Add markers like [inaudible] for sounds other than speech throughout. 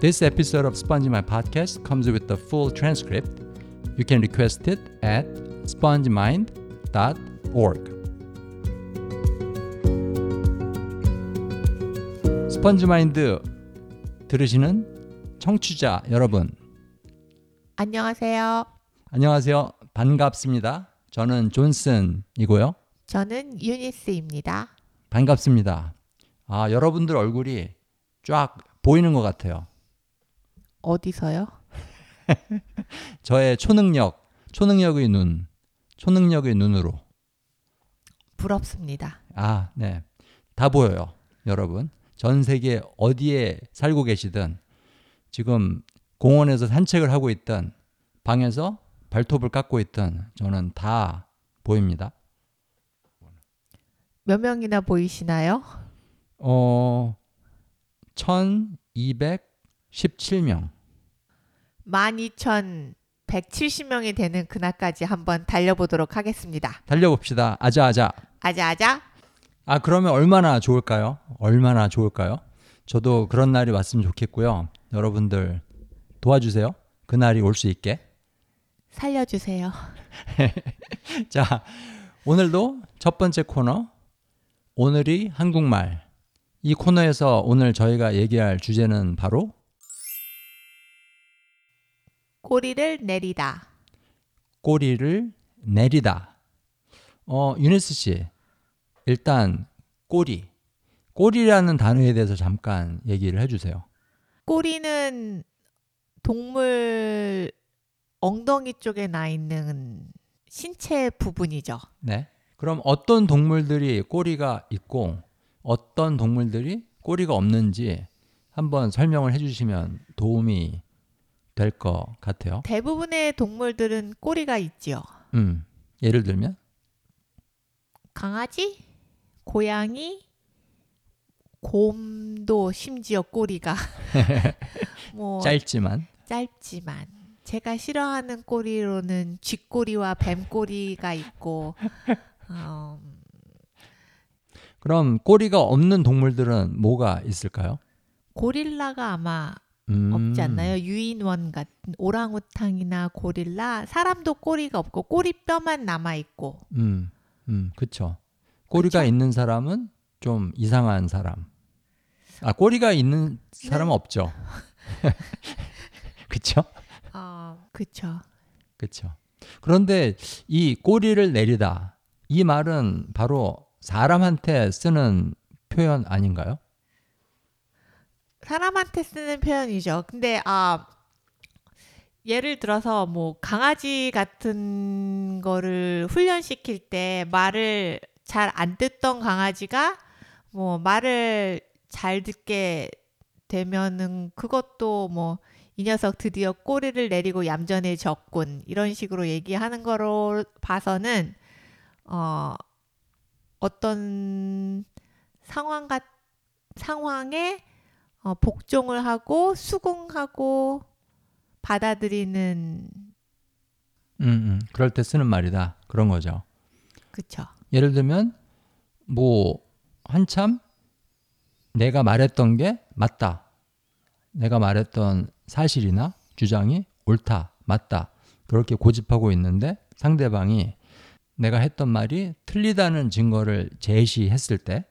This episode of Spongy My Podcast comes with the full transcript. You can request it at spongemind.org. 스펀지마인드 들으시는 청취자 여러분, 안녕하세요. 안녕하세요. 반갑습니다. 저는 존슨이고요. 저는 유니스입니다. 반갑습니다. 아, 여러분들 얼굴이 쫙 보이는 것 같아요. 어디서요? [laughs] 저의 초능력, 초능력의 눈, 초능력의 눈으로. 부럽습니다. 아, 네. 다 보여요. 여러분. 전 세계 어디에 살고 계시든 지금 공원에서 산책을 하고 있든 방에서 발톱을 깎고 있든 저는 다 보입니다. 몇 명이나 보이시나요? 어, 1217명. 12,170명이 되는 그날까지 한번 달려보도록 하겠습니다. 달려봅시다. 아자아자. 아자아자. 아, 그러면 얼마나 좋을까요? 얼마나 좋을까요? 저도 그런 날이 왔으면 좋겠고요. 여러분들 도와주세요. 그 날이 올 수 있게. 살려주세요. [laughs] 자, 오늘도 첫 번째 코너, 오늘이 한국말. 이 코너에서 오늘 저희가 얘기할 주제는 바로 꼬리를 내리다. 꼬리를 내리다. 어, 유니스 씨. 일단 꼬리. 꼬리라는 단어에 대해서 잠깐 얘기를 해 주세요. 꼬리는 동물 엉덩이 쪽에 나 있는 신체 부분이죠. 네. 그럼 어떤 동물들이 꼬리가 있고 어떤 동물들이 꼬리가 없는지 한번 설명을 해 주시면 도움이 될 것 같아요. 대부분의 동물들은 꼬리가 있지요. 음. 예를 들면 강아지, 고양이, 곰도 심지어 꼬리가 [laughs] 뭐 짧지만 짧지만 제가 싫어하는 꼬리로는 쥐꼬리와 뱀꼬리가 있고 어, [laughs] 그럼 꼬리가 없는 동물들은 뭐가 있을까요? 고릴라가 아마 음. 없지 않나요? 유인원 같은 오랑우탕이나 고릴라 사람도 꼬리가 없고 꼬리뼈만 남아 있고 음. 음, 그쵸. 꼬리가 그쵸? 있는 사람은 좀 이상한 사람. 아, 꼬리가 있는 사람은 없죠. [laughs] [laughs] 그쵸? 어, 그쵸. 그쵸. 그런데 이 꼬리를 내리다. 이 말은 바로 사람한테 쓰는 표현 아닌가요? 사람한테 쓰는 표현이죠. 근데 아 예를 들어서 뭐 강아지 같은 거를 훈련시킬 때 말을 잘 안 듣던 강아지가 뭐 말을 잘 듣게 되면은 그것도 뭐 이 녀석 드디어 꼬리를 내리고 얌전해졌군 이런 식으로 얘기하는 거로 봐서는 어 어떤 상황 같 상황에 어, 복종을 하고 수긍하고 받아들이는 음, 음. 그럴 때 쓰는 말이다. 그런 거죠. 그쵸. 예를 들면 뭐 한참 내가 말했던 게 맞다. 내가 말했던 사실이나 주장이 옳다, 맞다. 그렇게 고집하고 있는데 상대방이 내가 했던 말이 틀리다는 증거를 제시했을 때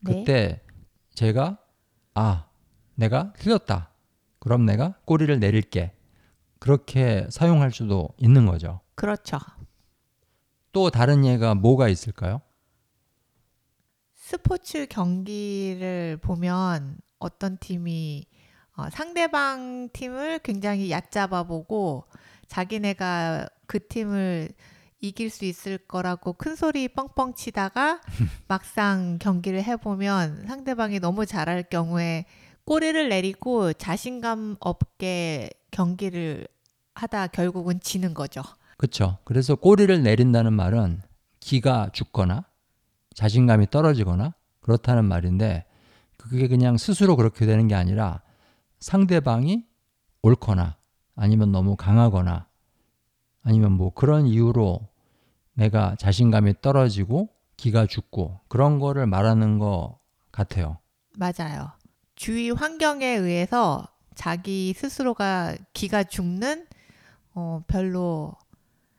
네. 그때 제가 아, 내가 틀렸다. 그럼 내가 꼬리를 내릴게. 그렇게 사용할 수도 있는 거죠. 그렇죠. 또 다른 예가 뭐가 있을까요? 스포츠 경기를 보면 어떤 팀이 어, 상대방 팀을 굉장히 얕잡아 보고 자기네가 그 팀을 이길 수 있을 거라고 큰 소리 뻥뻥 치다가 [laughs] 막상 경기를 해보면 상대방이 너무 잘할 경우에 꼬리를 내리고 자신감 없게 경기를 하다 결국은 지는 거죠. 그렇죠. 그래서 꼬리를 내린다는 말은 기가 죽거나 자신감이 떨어지거나 그렇다는 말인데 그게 그냥 스스로 그렇게 되는 게 아니라 상대방이 옳거나 아니면 너무 강하거나 아니면 뭐 그런 이유로 내가 자신감이 떨어지고 기가 죽고 그런 거를 말하는 것 같아요. 맞아요. 주위 환경에 의해서 자기 스스로가 기가 죽는 어, 별로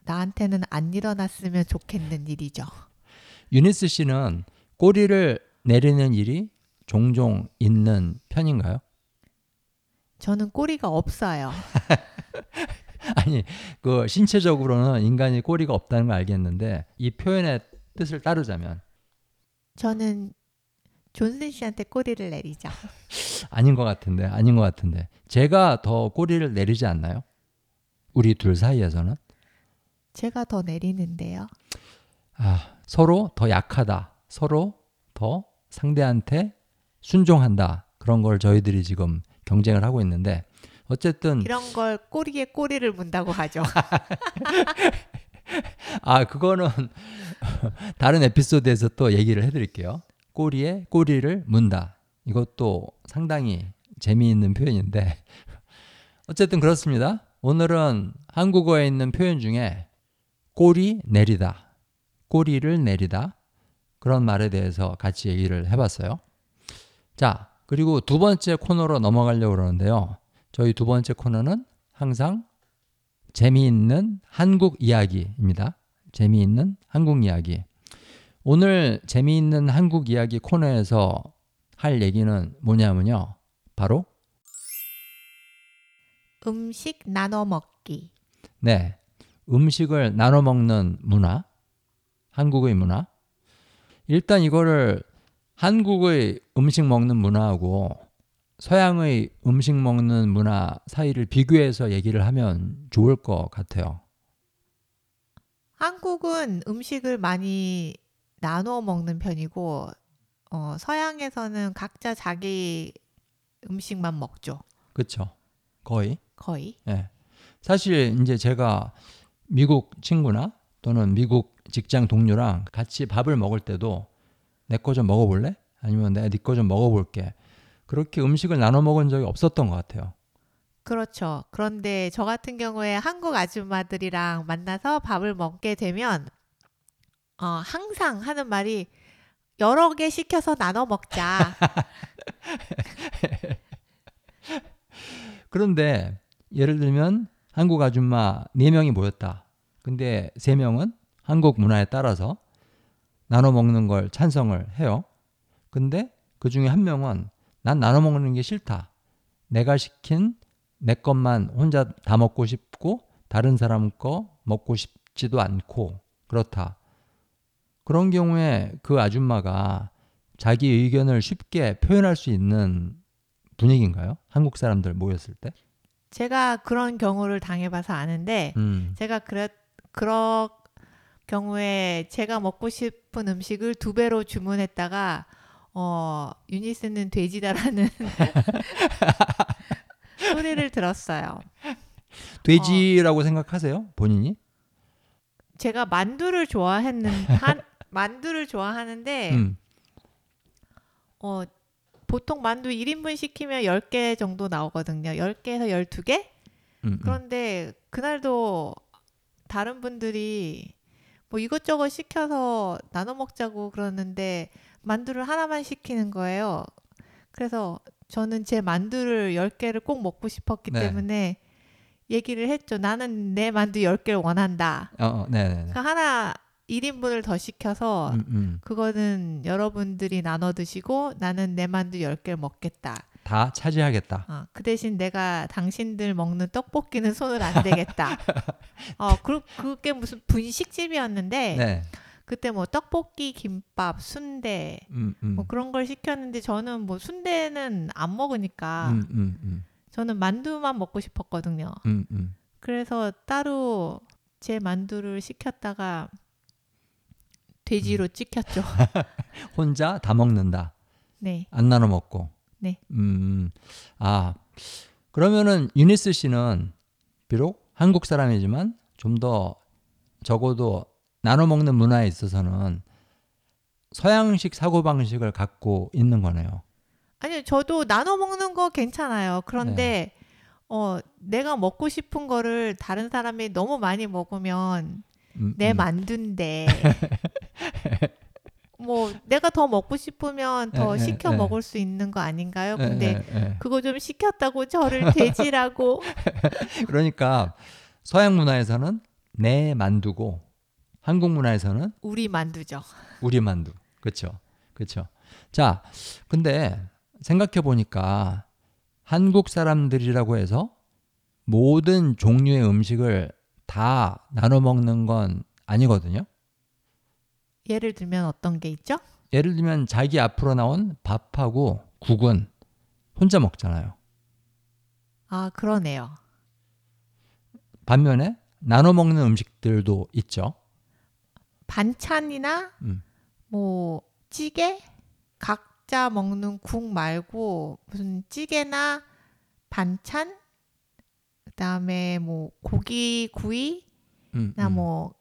나한테는 안 일어났으면 좋겠는 일이죠. 유니스 씨는 꼬리를 내리는 일이 종종 있는 편인가요? 저는 꼬리가 없어요. [laughs] 아니 그 신체적으로는 인간이 꼬리가 없다는 걸 알겠는데 이 표현의 뜻을 따르자면 저는 존슨 씨한테 꼬리를 내리죠. 아닌 것 같은데 아닌 것 같은데 제가 더 꼬리를 내리지 않나요? 우리 둘 사이에서는 제가 더 내리는데요. 아, 서로 더 약하다 서로 더 상대한테 순종한다 그런 걸 저희들이 지금 경쟁을 하고 있는데 어쨌든 이런 걸 꼬리에 꼬리를 문다고 하죠. [laughs] 아 그거는 [laughs] 다른 에피소드에서 또 얘기를 해 드릴게요. 꼬리에 꼬리를 문다. 이것도 상당히 재미있는 표현인데 [laughs] 어쨌든 그렇습니다. 오늘은 한국어에 있는 표현 중에 꼬리 내리다, 꼬리를 내리다 그런 말에 대해서 같이 얘기를 해봤어요. 자 그리고 두 번째 코너로 넘어가려고 그러는데요. 저희 두 번째 코너는 항상 재미있는 한국 이야기입니다. 재미있는 한국 이야기. 오늘 재미있는 한국 이야기 코너에서 할 얘기는 뭐냐면요. 바로 음식 나눠 먹기. 네. 음식을 나눠 먹는 문화. 한국의 문화. 일단 이거를 한국의 음식 먹는 문화하고 서양의 음식 먹는 문화 사이를 비교해서 얘기를 하면 좋을 것 같아요. 한국은 음식을 많이 나눠 먹는 편이고 어, 서양에서는 각자 자기 음식만 먹죠. 그렇죠? 거의. 거의. 예. 사실 이제 제가 미국 친구나 또는 미국 직장 동료랑 같이 밥을 먹을 때도 내 거 좀 먹어볼래? 아니면 내가 네 거 좀 먹어볼게. 그렇게 음식을 나눠 먹은 적이 없었던 것 같아요. 그렇죠. 그런데 저 같은 경우에 한국 아줌마들이랑 만나서 밥을 먹게 되면 어, 항상 하는 말이 여러 개 시켜서 나눠 먹자. [laughs] 그런데 예를 들면 한국 아줌마 4명이 모였다. 근데 3명은 한국 문화에 따라서 나눠 먹는 걸 찬성을 해요. 근데 그 중에 한 명은 난 나눠 먹는 게 싫다. 내가 시킨 내 것만 혼자 다 먹고 싶고 다른 사람 거 먹고 싶지도 않고 그렇다. 그런 경우에 그 아줌마가 자기 의견을 쉽게 표현할 수 있는 분위기인가요? 한국 사람들 모였을 때? 제가 그런 경우를 당해봐서 아는데 음. 제가 그랬 그런 경우에 제가 먹고 싶은 음식을 두 배로 주문했다가 어 유니스는 돼지다라는 [laughs] 소리를 들었어요. 돼지라고 생각하세요? 본인이? 제가 만두를 좋아했는 한 만두를 좋아하는데 음. 어 보통 만두 1인분 시키면 10개 정도 나오거든요. 10개에서 12개? 음, 음. 그런데 그날도 다른 분들이 뭐 이것저것 시켜서 나눠 먹자고 그러는데 만두를 하나만 시키는 거예요. 그래서 저는 제 만두를 10개를 꼭 먹고 싶었기 네. 때문에 얘기를 했죠. 나는 내 만두 10개를 원한다. 어, 어, 네네 네. 그 하나 1인분을 더 시켜서 음, 음. 그거는 여러분들이 나눠 드시고 나는 내 만두 10개를 먹겠다. 다 차지하겠다. 어, 그 대신 내가 당신들 먹는 떡볶이는 손을 안 대겠다. [laughs] 어, 그, 그게 무슨 분식집이었는데 네. 그때 뭐 떡볶이, 김밥, 순대 음, 음. 뭐 그런 걸 시켰는데 저는 뭐 순대는 안 먹으니까 음, 음, 음. 저는 만두만 먹고 싶었거든요. 그래서 따로 제 만두를 시켰다가 돼지로 찍혔죠. [laughs] 혼자 다 먹는다. 네. 안 나눠 먹고. 네. 음. 아. 그러면은 유니스 씨는 비록 한국 사람이지만 좀 더 적어도 나눠 먹는 문화에 있어서는 서양식 사고 방식을 갖고 있는 거네요. 아니요, 저도 나눠 먹는 거 괜찮아요. 그런데 어, 내가 먹고 싶은 거를 다른 사람이 너무 많이 먹으면 음, 내 음. 만두인데 [laughs] 뭐 내가 더 먹고 싶으면 더 예, 예, 시켜 예. 먹을 수 있는 거 아닌가요? 근데 예, 예, 그거 좀 시켰다고 저를 [laughs] 돼지라고 예. 그러니까 서양 문화에서는 내 만두고 한국 문화에서는 우리 만두죠. 우리 만두. 그렇죠. 그렇죠. 자, 근데 생각해 보니까 한국 사람들이라고 해서 모든 종류의 음식을 다 나눠 먹는 건 아니거든요. 예를 들면 어떤 게 있죠? 예를 들면 자기 앞으로 나온 밥하고 국은 혼자 먹잖아요. 아 그러네요. 반면에 나눠 먹는 음식들도 있죠. 반찬이나 음. 뭐 찌개 각자 먹는 국 말고 무슨 찌개나 반찬 그다음에 뭐 고기 구이나 음, 음, 뭐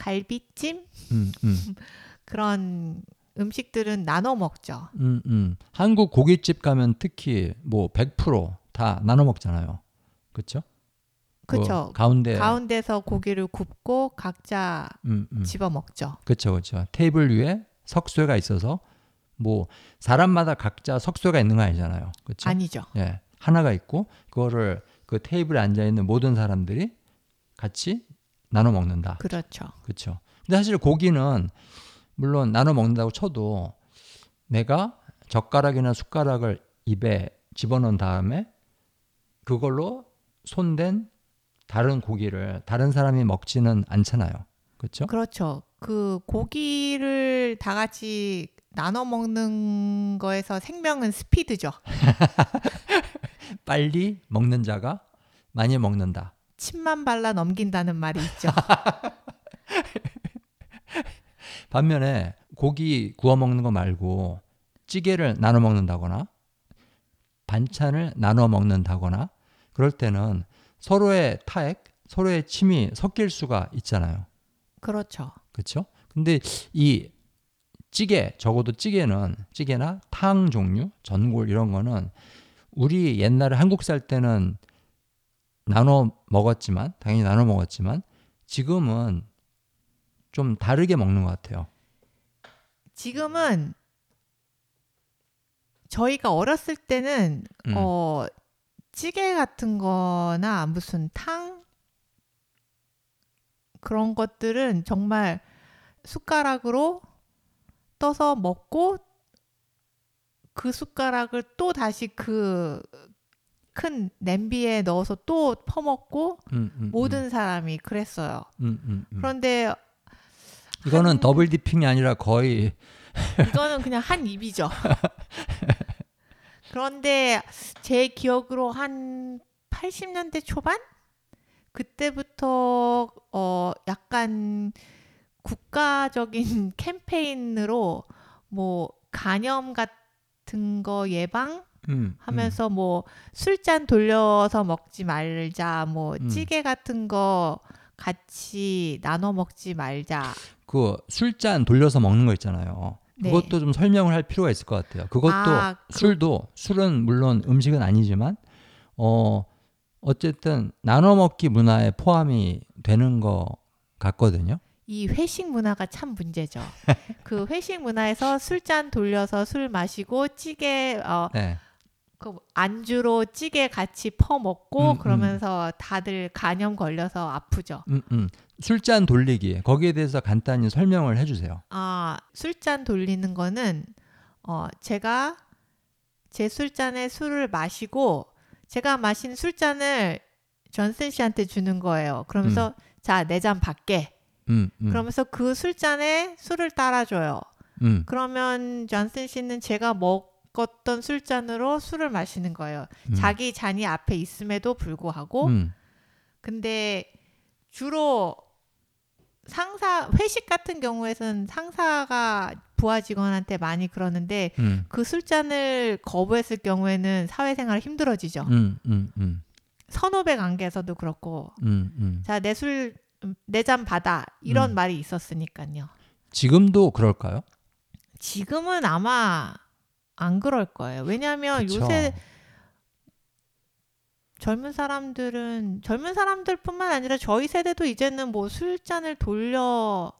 갈비찜 음, 음, [laughs] 그런 음식들은 나눠 먹죠. 음, 음. 한국 고깃집 가면 특히 뭐 100%다 나눠 먹잖아요. 그렇죠? 그렇죠. 가운데 가운데서 고기를 굽고 각자 음, 음. 집어 먹죠. 그렇죠, 그렇죠. 테이블 위에 석쇠가 있어서 뭐 사람마다 각자 석쇠가 있는 거 아니잖아요. 그렇죠? 아니죠. 예, 하나가 있고 그거를 그 테이블에 앉아 있는 모든 사람들이 같이 나눠 먹는다. 그렇죠. 그렇죠. 근데 사실 고기는 물론 나눠 먹는다고 쳐도 내가 젓가락이나 숟가락을 입에 집어넣은 다음에 그걸로 손댄 다른 고기를 다른 사람이 먹지는 않잖아요. 그렇죠? 그렇죠. 그 고기를 다 같이 나눠 먹는 거에서 생명은 스피드죠. [laughs] 빨리 먹는 자가 많이 먹는다. 침만 발라 넘긴다는 말이 있죠. [laughs] 반면에 고기 구워 먹는 거 말고 찌개를 나눠 먹는다거나 반찬을 나눠 먹는다거나 그럴 때는 서로의 타액, 서로의 침이 섞일 수가 있잖아요. 그렇죠. 그렇죠? 근데 이 찌개, 적어도 찌개는 찌개나 탕 종류, 전골 이런 거는 우리 옛날에 한국 살 때는 나눠 먹었지만 당연히 나눠 먹었지만 지금은 좀 다르게 먹는 것 같아요. 지금은 저희가 어렸을 때는 음. 어 찌개 같은 거나 무슨 탕 그런 것들은 정말 숟가락으로 떠서 먹고 그 숟가락을 또 다시 그 큰 냄비에 넣어서 또 퍼먹고 음, 음, 모든 사람이 그랬어요. 음, 음, 음. 그런데 이거는 한- 더블 디핑이 아니라 거의 [laughs] 이거는 그냥 한 입이죠. [laughs] 그런데 제 기억으로 한 80년대 초반 그때부터 어 약간 국가적인 [laughs] 캠페인으로 뭐 간염 같은 거 예방 음, 하면서 뭐 술잔 돌려서 먹지 말자 뭐 음. 찌개 같은 거 같이 나눠 먹지 말자 그 술잔 돌려서 먹는 거 있잖아요. 네. 그것도 좀 설명을 할 필요가 있을 것 같아요. 그것도 아, 그- 술도 술은 물론 음식은 아니지만 어 어쨌든 나눠 먹기 문화에 포함이 되는 거 같거든요. 이 회식 문화가 참 문제죠. [laughs] 그 회식 문화에서 술잔 돌려서 술 마시고 찌개 어, 네. 그 안주로 찌개 같이 퍼 먹고 음, 그러면서 다들 간염 걸려서 아프죠. 음, 음. 술잔 돌리기 거기에 대해서 간단히 설명을 해주세요. 아 술잔 돌리는 거는 어 제가 제 술잔에 술을 마시고 제가 마신 술잔을 전슨 씨한테 주는 거예요. 그러면서 자내 잔 받게. 음, 음, 그러면서 그 술잔에 술을 따라줘요. 음, 그러면 존슨 씨는 제가 먹 었던 술잔으로 술을 마시는 거예요. 음, 자기 잔이 앞에 있음에도 불구하고. 음, 근데 주로 상사 회식 같은 경우에는 상사가 부하 직원한테 많이 그러는데 음, 그 술잔을 거부했을 경우에는 사회생활 힘들어지죠. 음, 음, 음, 선후배 관계에서도 그렇고. 자 내 술 내 잔 받아 이런 음. 말이 있었으니까요. 지금도 그럴까요? 지금은 아마 안 그럴 거예요. 왜냐하면 그쵸. 요새 젊은 사람들은 젊은 사람들뿐만 아니라 저희 세대도 이제는 뭐 술잔을 돌려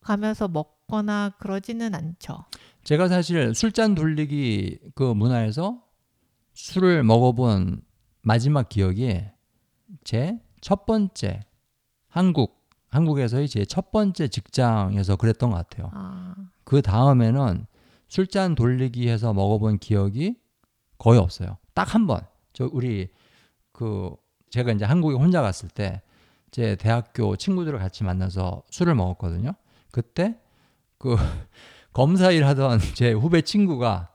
가면서 먹 먹거나 그러지는 않죠. 제가 사실 술잔 돌리기 그 문화에서 술을 먹어본 마지막 기억이 제 첫 번째 한국 한국에서의 제 첫 번째 직장에서 그랬던 것 같아요. 아, 그 다음에는 술잔 돌리기 해서 먹어본 기억이 거의 없어요. 딱 한 번. 저 우리 그 제가 이제 한국에 혼자 갔을 때 제 대학교 친구들을 같이 만나서 술을 먹었거든요. 그때 그 [laughs] 검사 일하던 [laughs] 제 후배 친구가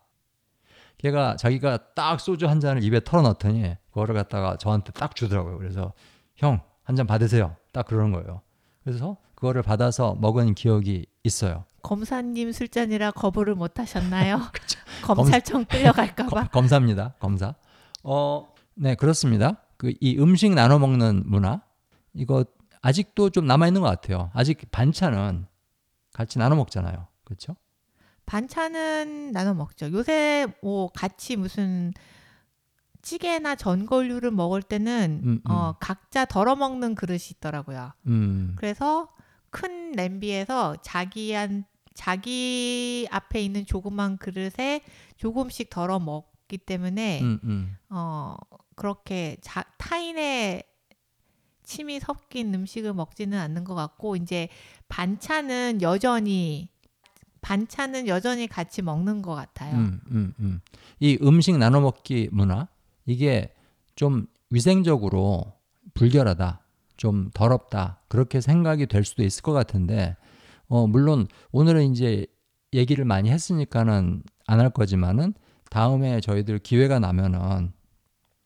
걔가 자기가 딱 소주 한 잔을 입에 털어넣더니 그거를 갖다가 저한테 딱 주더라고요. 그래서 형 한 잔 받으세요. 딱 그러는 거예요. 그래서 그거를 받아서 먹은 기억이 있어요. 검사님 술잔이라 거부를 못 하셨나요? [laughs] 검찰청 끌려갈까봐. 검- 검사입니다. 검사. 어, 네 그렇습니다. 그 이 음식 나눠 먹는 문화 이거 아직도 좀 남아 있는 것 같아요. 아직 반찬은 같이 나눠 먹잖아요. 그렇죠? 반찬은 나눠 먹죠. 요새 뭐 같이 무슨 찌개나 전골류를 먹을 때는 음, 음. 어, 각자 덜어 먹는 그릇이 있더라고요. 음, 그래서 큰 냄비에서 자기한 자기 앞에 있는 조그만 그릇에 조금씩 덜어 먹기 때문에 음, 음, 어 그렇게 자, 타인의 침이 섞인 음식을 먹지는 않는 것 같고 이제 반찬은 여전히 반찬은 여전히 같이 먹는 것 같아요. 음, 음, 음. 이 음식 나눠 먹기 문화 이게 좀 위생적으로 불결하다, 좀 더럽다 그렇게 생각이 될 수도 있을 것 같은데 어, 물론 오늘은 이제 얘기를 많이 했으니까는 안 할 거지만은 다음에 저희들 기회가 나면은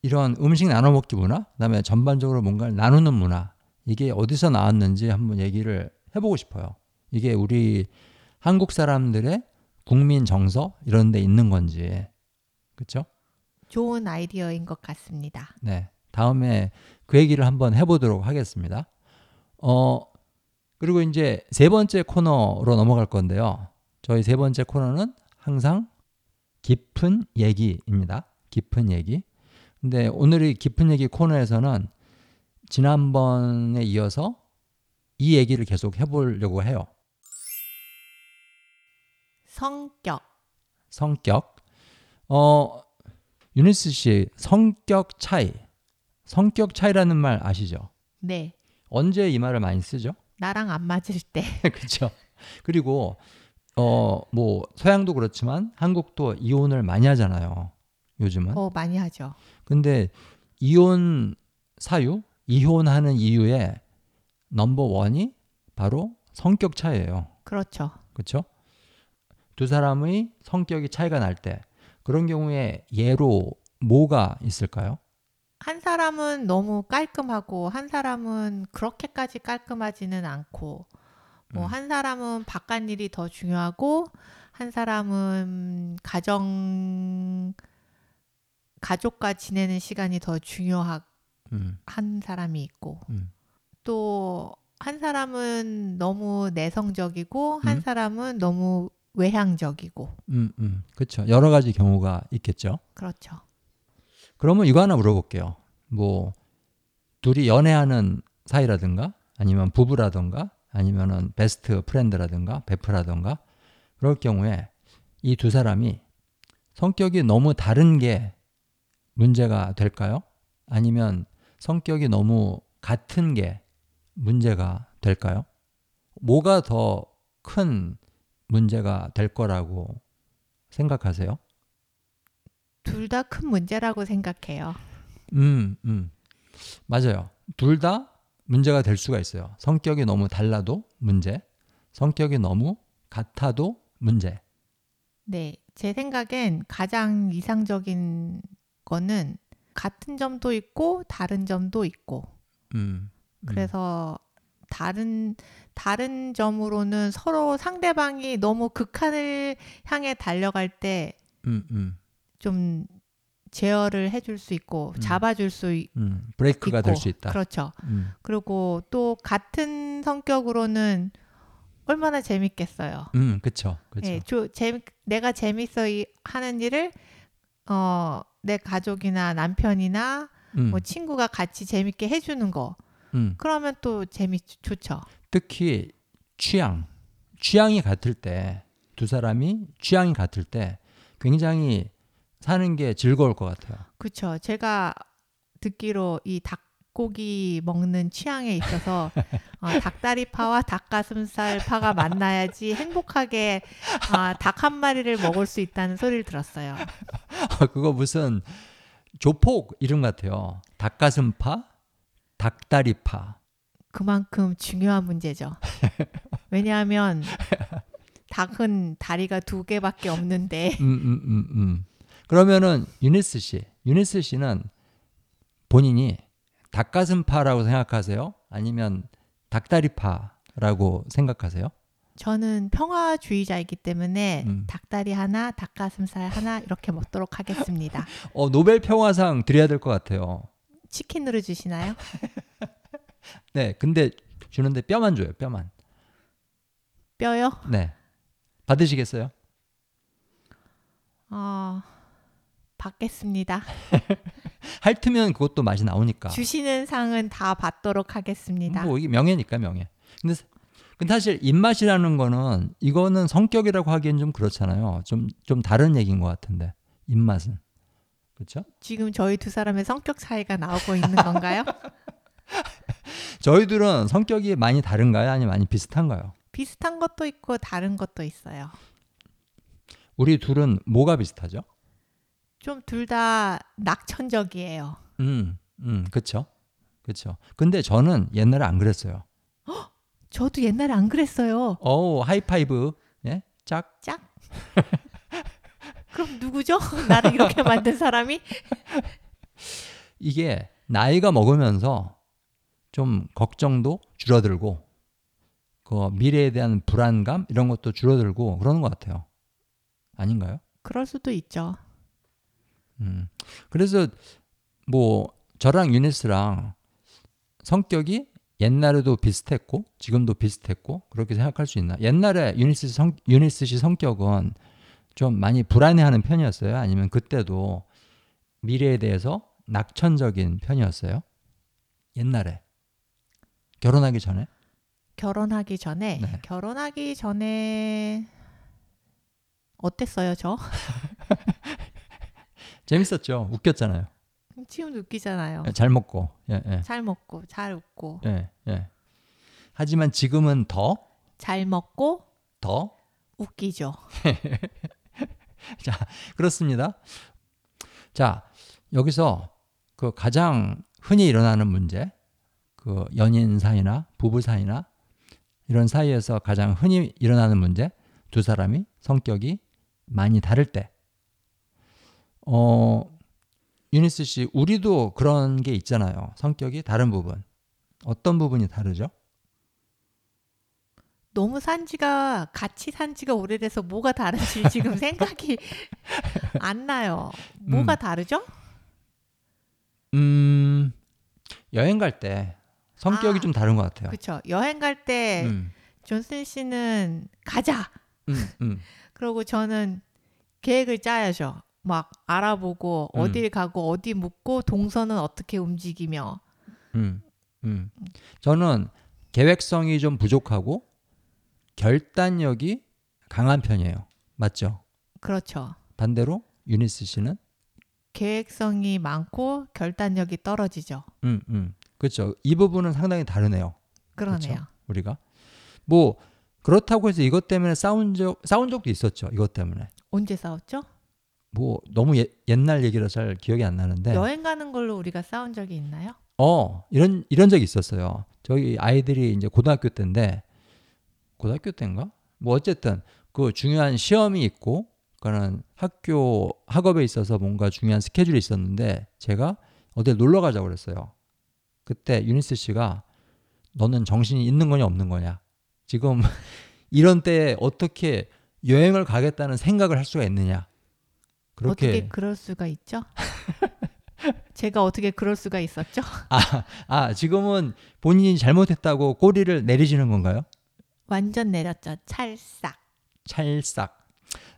이런 음식 나눠 먹기 문화, 그다음에 전반적으로 뭔가를 나누는 문화 이게 어디서 나왔는지 한번 얘기를 해보고 싶어요. 이게 우리 한국 사람들의 국민 정서 이런 데 있는 건지 그렇죠? 좋은 아이디어인 것 같습니다. 네. 다음에 그 얘기를 한번 해보도록 하겠습니다. 어, 그리고 이제 세 번째 코너로 넘어갈 건데요. 저희 세 번째 코너는 항상 깊은 얘기입니다. 깊은 얘기. 근데 오늘의 깊은 얘기 코너에서는 지난번에 이어서 이 얘기를 계속 해보려고 해요. 성격. 성격. 어, 유니스 씨, 성격 차이. 성격 차이라는 말 아시죠? 네. 언제 이 말을 많이 쓰죠? 나랑 안 맞을 때. [laughs] 그렇죠. 그리고 어, 뭐 서양도 그렇지만 한국도 이혼을 많이 하잖아요. 요즘은. 어, 많이 하죠. 근데 이혼 사유, 이혼하는 이유의 넘버 원이 바로 성격 차이예요. 그렇죠. 그렇죠? 두 사람의 성격이 차이가 날 때 그런 경우에 예로 뭐가 있을까요? 한 사람은 너무 깔끔하고 한 사람은 그렇게까지 깔끔하지는 않고 뭐 음. 한 사람은 바깥 일이 더 중요하고 한 사람은 가정 가족과 지내는 시간이 더 중요한 음, 사람이 있고 음. 또한 사람은 너무 내성적이고 한 음. 사람은 너무 외향적이고 음, 음. 그렇죠. 여러 가지 경우가 있겠죠. 그렇죠. 그러면 이거 하나 물어볼게요. 뭐 둘이 연애하는 사이라든가 아니면 부부라든가 아니면은 베스트 프렌드라든가 베프라든가 그럴 경우에 이 두 사람이 성격이 너무 다른 게 문제가 될까요? 아니면 성격이 너무 같은 게 문제가 될까요? 뭐가 더 큰 문제가 될 거라고 생각하세요? 둘 다 큰 문제라고 생각해요. 음, 음. 맞아요. 둘 다 문제가 될 수가 있어요. 성격이 너무 달라도 문제, 성격이 너무 같아도 문제. 네, 제 생각엔 가장 이상적인 거는 같은 점도 있고 다른 점도 있고 음, 음. 그래서 다른 다른 점으로는 서로 상대방이 너무 극한을 향해 달려갈 때 음, 음, 좀 제어를 해줄 수 있고 음. 잡아줄 수 있- 음. 브레이크가 있고 될수 있다. 그렇죠. 음, 그리고 또 같은 성격으로는 얼마나 재밌겠어요. 음, 그렇죠, 그렇죠. 예, 조, 재미, 내가 재밌어 이- 하는 일을 어, 내 가족이나 남편이나 음, 뭐 친구가 같이 재밌게 해주는 거 음. 그러면 또 재미 좋죠. 특히 취향, 취향이 같을 때 두 사람이 취향이 같을 때 굉장히 사는 게 즐거울 것 같아요. 그렇죠. 제가 듣기로 이 닭고기 먹는 취향에 있어서 어, [laughs] 닭다리파와 닭가슴살 파가 만나야지 행복하게 아, 닭한 마리를 먹을 수 있다는 소리를 들었어요. 그거 무슨 조폭 이름 같아요. 닭가슴파, 닭다리파. 그만큼 중요한 문제죠. 왜냐하면 닭은 다리가 두 개밖에 없는데 음, 음, 음, 음. 그러면은 유니스 씨, 유니스 씨는 본인이 닭가슴파라고 생각하세요? 아니면 닭다리파라고 생각하세요? 저는 평화주의자이기 때문에 음. 닭다리 하나, 닭가슴살 하나 이렇게 먹도록 하겠습니다. [laughs] 어, 노벨 평화상 드려야 될 것 같아요. 치킨으로 주시나요? [laughs] 네, 근데 주는데 뼈만 줘요, 뼈만. 뼈요? 네. 받으시겠어요? 어, 받겠습니다. [laughs] 핥으면 그것도 맛이 나오니까. 주시는 상은 다 받도록 하겠습니다. 뭐 이게 명예니까 명예. 근데, 사- 근데 사실 입맛이라는 거는 이거는 성격이라고 하기엔 좀 그렇잖아요. 좀 좀 다른 얘기인 것 같은데 입맛은 그렇죠? 지금 저희 두 사람의 성격 차이가 나오고 있는 건가요? [laughs] 저희들은 성격이 많이 다른가요? 아니면 많이 비슷한가요? 비슷한 것도 있고 다른 것도 있어요. 우리 둘은 뭐가 비슷하죠? 좀 둘 다 낙천적이에요. 음, 음, 그렇죠, 그렇죠. 근데 저는 옛날에 안 그랬어요. [gasps] 저도 옛날에 안 그랬어요. 어, 하이파이브, 예, 짝. 짝. 그럼 누구죠? [laughs] 나를 이렇게 만든 사람이? [laughs] 이게 나이가 먹으면서 좀 걱정도 줄어들고 그 미래에 대한 불안감 이런 것도 줄어들고 그러는 것 같아요. 아닌가요? 그럴 수도 있죠. 음. 그래서 뭐 저랑 유니스랑 성격이 옛날에도 비슷했고 지금도 비슷했고 그렇게 생각할 수 있나? 옛날에 유니스 성 유니스 씨 성격은 좀 많이 불안해하는 편이었어요. 아니면 그때도 미래에 대해서 낙천적인 편이었어요. 옛날에 결혼하기 전에 결혼하기 전에 네. 결혼하기 전에 어땠어요, 저? [laughs] 재밌었죠. 웃겼잖아요. 지금도 웃기잖아요. 잘 먹고 예, 예, 잘 먹고 잘 웃고 예, 예. 하지만 지금은 더 잘 먹고 더 웃기죠. [laughs] 그렇습니다. 자, 여기서 그 가장 흔히 일어나는 문제, 그 연인 사이나 부부 사이나 이런 사이에서 가장 흔히 일어나는 문제, 두 사람이 성격이 많이 다를 때, 어, 유니스 씨, 우리도 그런 게 있잖아요. 성격이 다른 부분. 어떤 부분이 다르죠? 너무 산지가 같이 산지가 오래돼서 뭐가 다른지 [laughs] 지금 생각이 안 나요. 뭐가 음. 다르죠? 음, 여행 갈 때 성격이 아, 좀 다른 것 같아요. 그렇죠. 여행 갈때 음, 존슨 씨는 가자. 음, 음. [laughs] 그리고 저는 계획을 짜야죠. 막 알아보고 음. 어딜 가고 어디 묵고 동선은 어떻게 움직이며 음, 음. 저는 계획성이 좀 부족하고 결단력이 강한 편이에요. 맞죠? 그렇죠. 반대로 유니스 씨는 계획성이 많고 결단력이 떨어지죠. 음, 음. 그렇죠. 이 부분은 상당히 다르네요. 그러네요. 그렇죠. 우리가 뭐 그렇다고 해서 이것 때문에 싸운 적 싸운 적도 있었죠. 이것 때문에 언제 싸웠죠? 뭐 너무 예- 옛날 얘기라 잘 기억이 안 나는데 여행 가는 걸로 우리가 싸운 적이 있나요? 어 이런 이런 적이 있었어요. 저희 아이들이 이제 고등학교 때인데 고등학교 때인가? 뭐 어쨌든 그 중요한 시험이 있고 그거는 학교 학업에 있어서 뭔가 중요한 스케줄이 있었는데 제가 어디 놀러 가자고 그랬어요. 그때 유니스 씨가 너는 정신이 있는 거냐 없는 거냐? 지금 [laughs] 이런 때에 어떻게 여행을 가겠다는 생각을 할 수가 있느냐? 그렇게 어떻게 그럴 수가 있죠? [laughs] 제가 어떻게 그럴 수가 있었죠? 아, 지금은 본인이 잘못했다고 꼬리를 내리시는 건가요? 완전 내렸죠. 찰싹. 찰싹.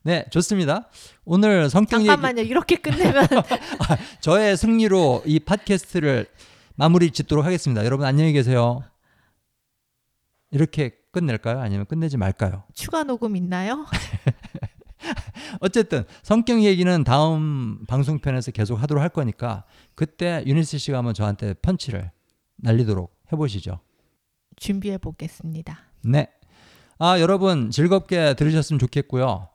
네, 좋습니다. 오늘 성격 얘기 잠깐만요. 이렇게 끝내면 [laughs] 저의 승리로 이 팟캐스트를 마무리 짓도록 하겠습니다. 여러분 안녕히 계세요. 이렇게 끝낼까요? 아니면 끝내지 말까요? 추가 녹음 있나요? [laughs] [laughs] 어쨌든 성격 얘기는 다음 방송편에서 계속 하도록 할 거니까 그때 유니스 씨가 한번 저한테 펀치를 날리도록 해보시죠. 준비해 보겠습니다. 네. 아, 여러분 즐겁게 들으셨으면 좋겠고요.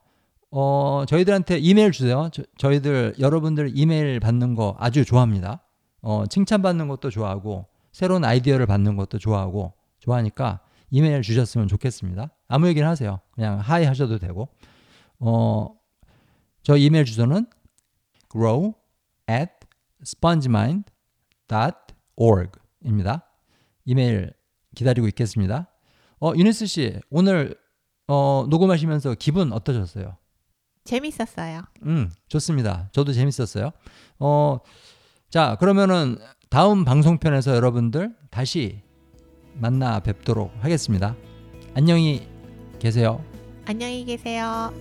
어, 저희들한테 이메일 주세요. 저, 희들 여러분들 이메일 받는 거 아주 좋아합니다. 어, 칭찬받는 것도 좋아하고 새로운 아이디어를 받는 것도 좋아하고 좋아하니까 이메일 주셨으면 좋겠습니다. 아무 얘기나 하세요. 그냥 hi 하셔도 되고. 어, 저 이메일 주소는 grow at spongemind.org 입니다. 이메일 기다리고 있겠습니다. 어, 유니스 씨, 오늘 어, 녹음하시면서 기분 어떠셨어요? 재밌었어요. 음, 좋습니다. 저도 재밌었어요. 어, 자, 그러면은 다음 방송편에서 여러분들 다시 만나 뵙도록 하겠습니다. 안녕히 계세요. 안녕히 계세요.